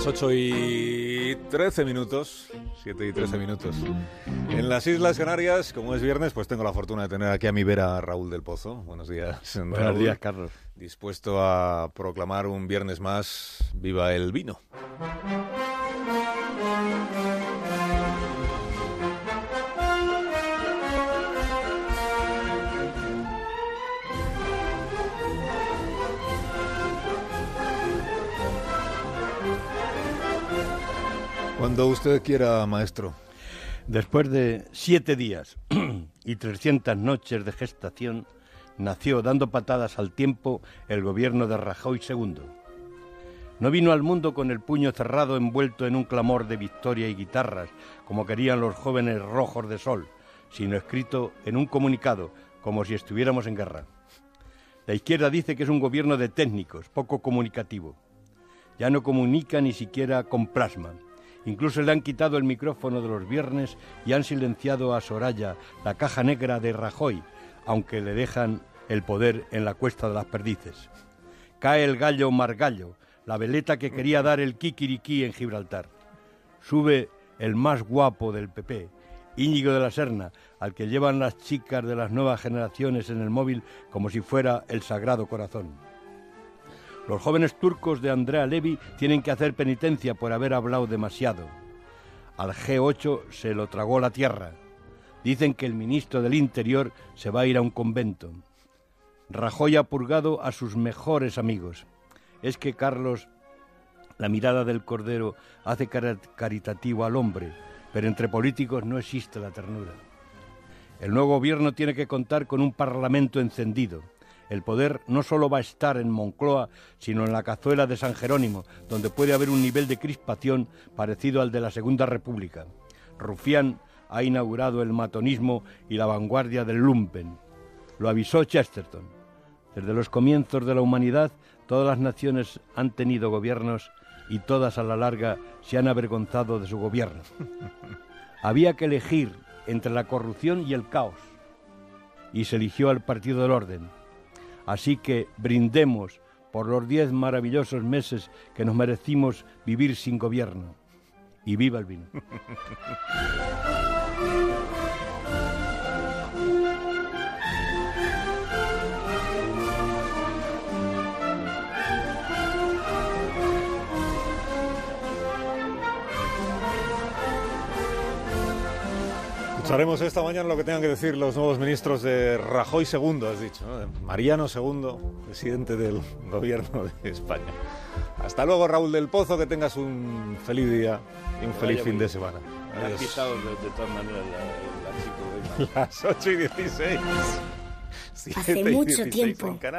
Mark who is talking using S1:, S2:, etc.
S1: Las 8 y 13 minutos, 7 y 13 minutos. En las Islas Canarias, como es viernes, pues tengo la fortuna de tener aquí a mi vera Raúl del Pozo. Buenos días.
S2: Buenos
S1: Raúl.
S2: días, Carlos.
S1: Dispuesto a proclamar un viernes más, viva el vino. Cuando usted quiera, maestro.
S2: Después de siete días y 300 noches de gestación, nació dando patadas al tiempo el gobierno de Rajoy II. No vino al mundo con el puño cerrado envuelto en un clamor de victoria y guitarras, como querían los jóvenes rojos de sol, sino escrito en un comunicado, como si estuviéramos en guerra. La izquierda dice que es un gobierno de técnicos, poco comunicativo. Ya no comunica ni siquiera con plasma. Incluso le han quitado el micrófono de los viernes y han silenciado a Soraya, la caja negra de Rajoy, aunque le dejan el poder en la cuesta de las perdices. Cae el gallo Margallo, la veleta que quería dar el kikiriki en Gibraltar. Sube el más guapo del PP, Íñigo de la Serna, al que llevan las chicas de las nuevas generaciones en el móvil como si fuera el Sagrado Corazón. Los jóvenes turcos de Andrea Levy tienen que hacer penitencia por haber hablado demasiado. Al G8 se lo tragó la tierra. Dicen que el ministro del Interior se va a ir a un convento. Rajoy ha purgado a sus mejores amigos. Es que Carlos, la mirada del cordero hace caritativo al hombre, pero entre políticos no existe la ternura. El nuevo gobierno tiene que contar con un parlamento encendido. El poder no solo va a estar en Moncloa, sino en la cazuela de San Jerónimo, donde puede haber un nivel de crispación parecido al de la Segunda República. Rufián ha inaugurado el matonismo y la vanguardia del lumpen. Lo avisó Chesterton. Desde los comienzos de la humanidad, todas las naciones han tenido gobiernos y todas a la larga se han avergonzado de su gobierno. Había que elegir entre la corrupción y el caos, y se eligió al Partido del Orden. Así que brindemos por los diez maravillosos meses que nos merecimos vivir sin gobierno. Y viva el vino.
S1: Escucharemos esta mañana lo que tengan que decir los nuevos ministros de Rajoy II, has dicho, ¿no? de Mariano II, presidente del gobierno de España. Hasta luego, Raúl del Pozo, que tengas un feliz día y un feliz fin de semana.
S3: Me quitado de, de todas maneras la, la chico.
S1: Las 8 y 16.
S4: Hace
S1: Siete y
S4: mucho
S1: 16
S4: tiempo
S1: en Canarias.